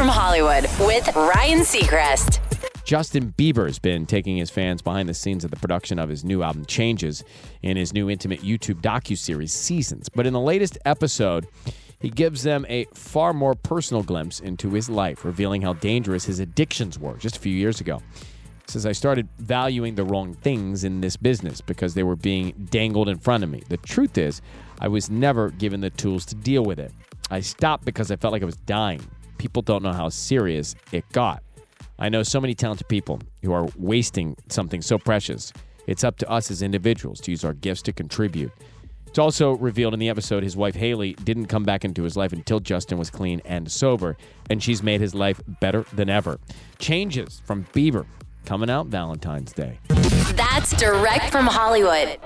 from Hollywood with Ryan Seacrest. Justin Bieber's been taking his fans behind the scenes of the production of his new album Changes in his new intimate YouTube docu-series Seasons. But in the latest episode, he gives them a far more personal glimpse into his life, revealing how dangerous his addictions were just a few years ago. Says I started valuing the wrong things in this business because they were being dangled in front of me. The truth is, I was never given the tools to deal with it. I stopped because I felt like I was dying. People don't know how serious it got. I know so many talented people who are wasting something so precious. It's up to us as individuals to use our gifts to contribute. It's also revealed in the episode his wife Hailey didn't come back into his life until Justin was clean and sober, and she's made his life better than ever. Changes from Bieber coming out Valentine's Day. That's direct from Hollywood.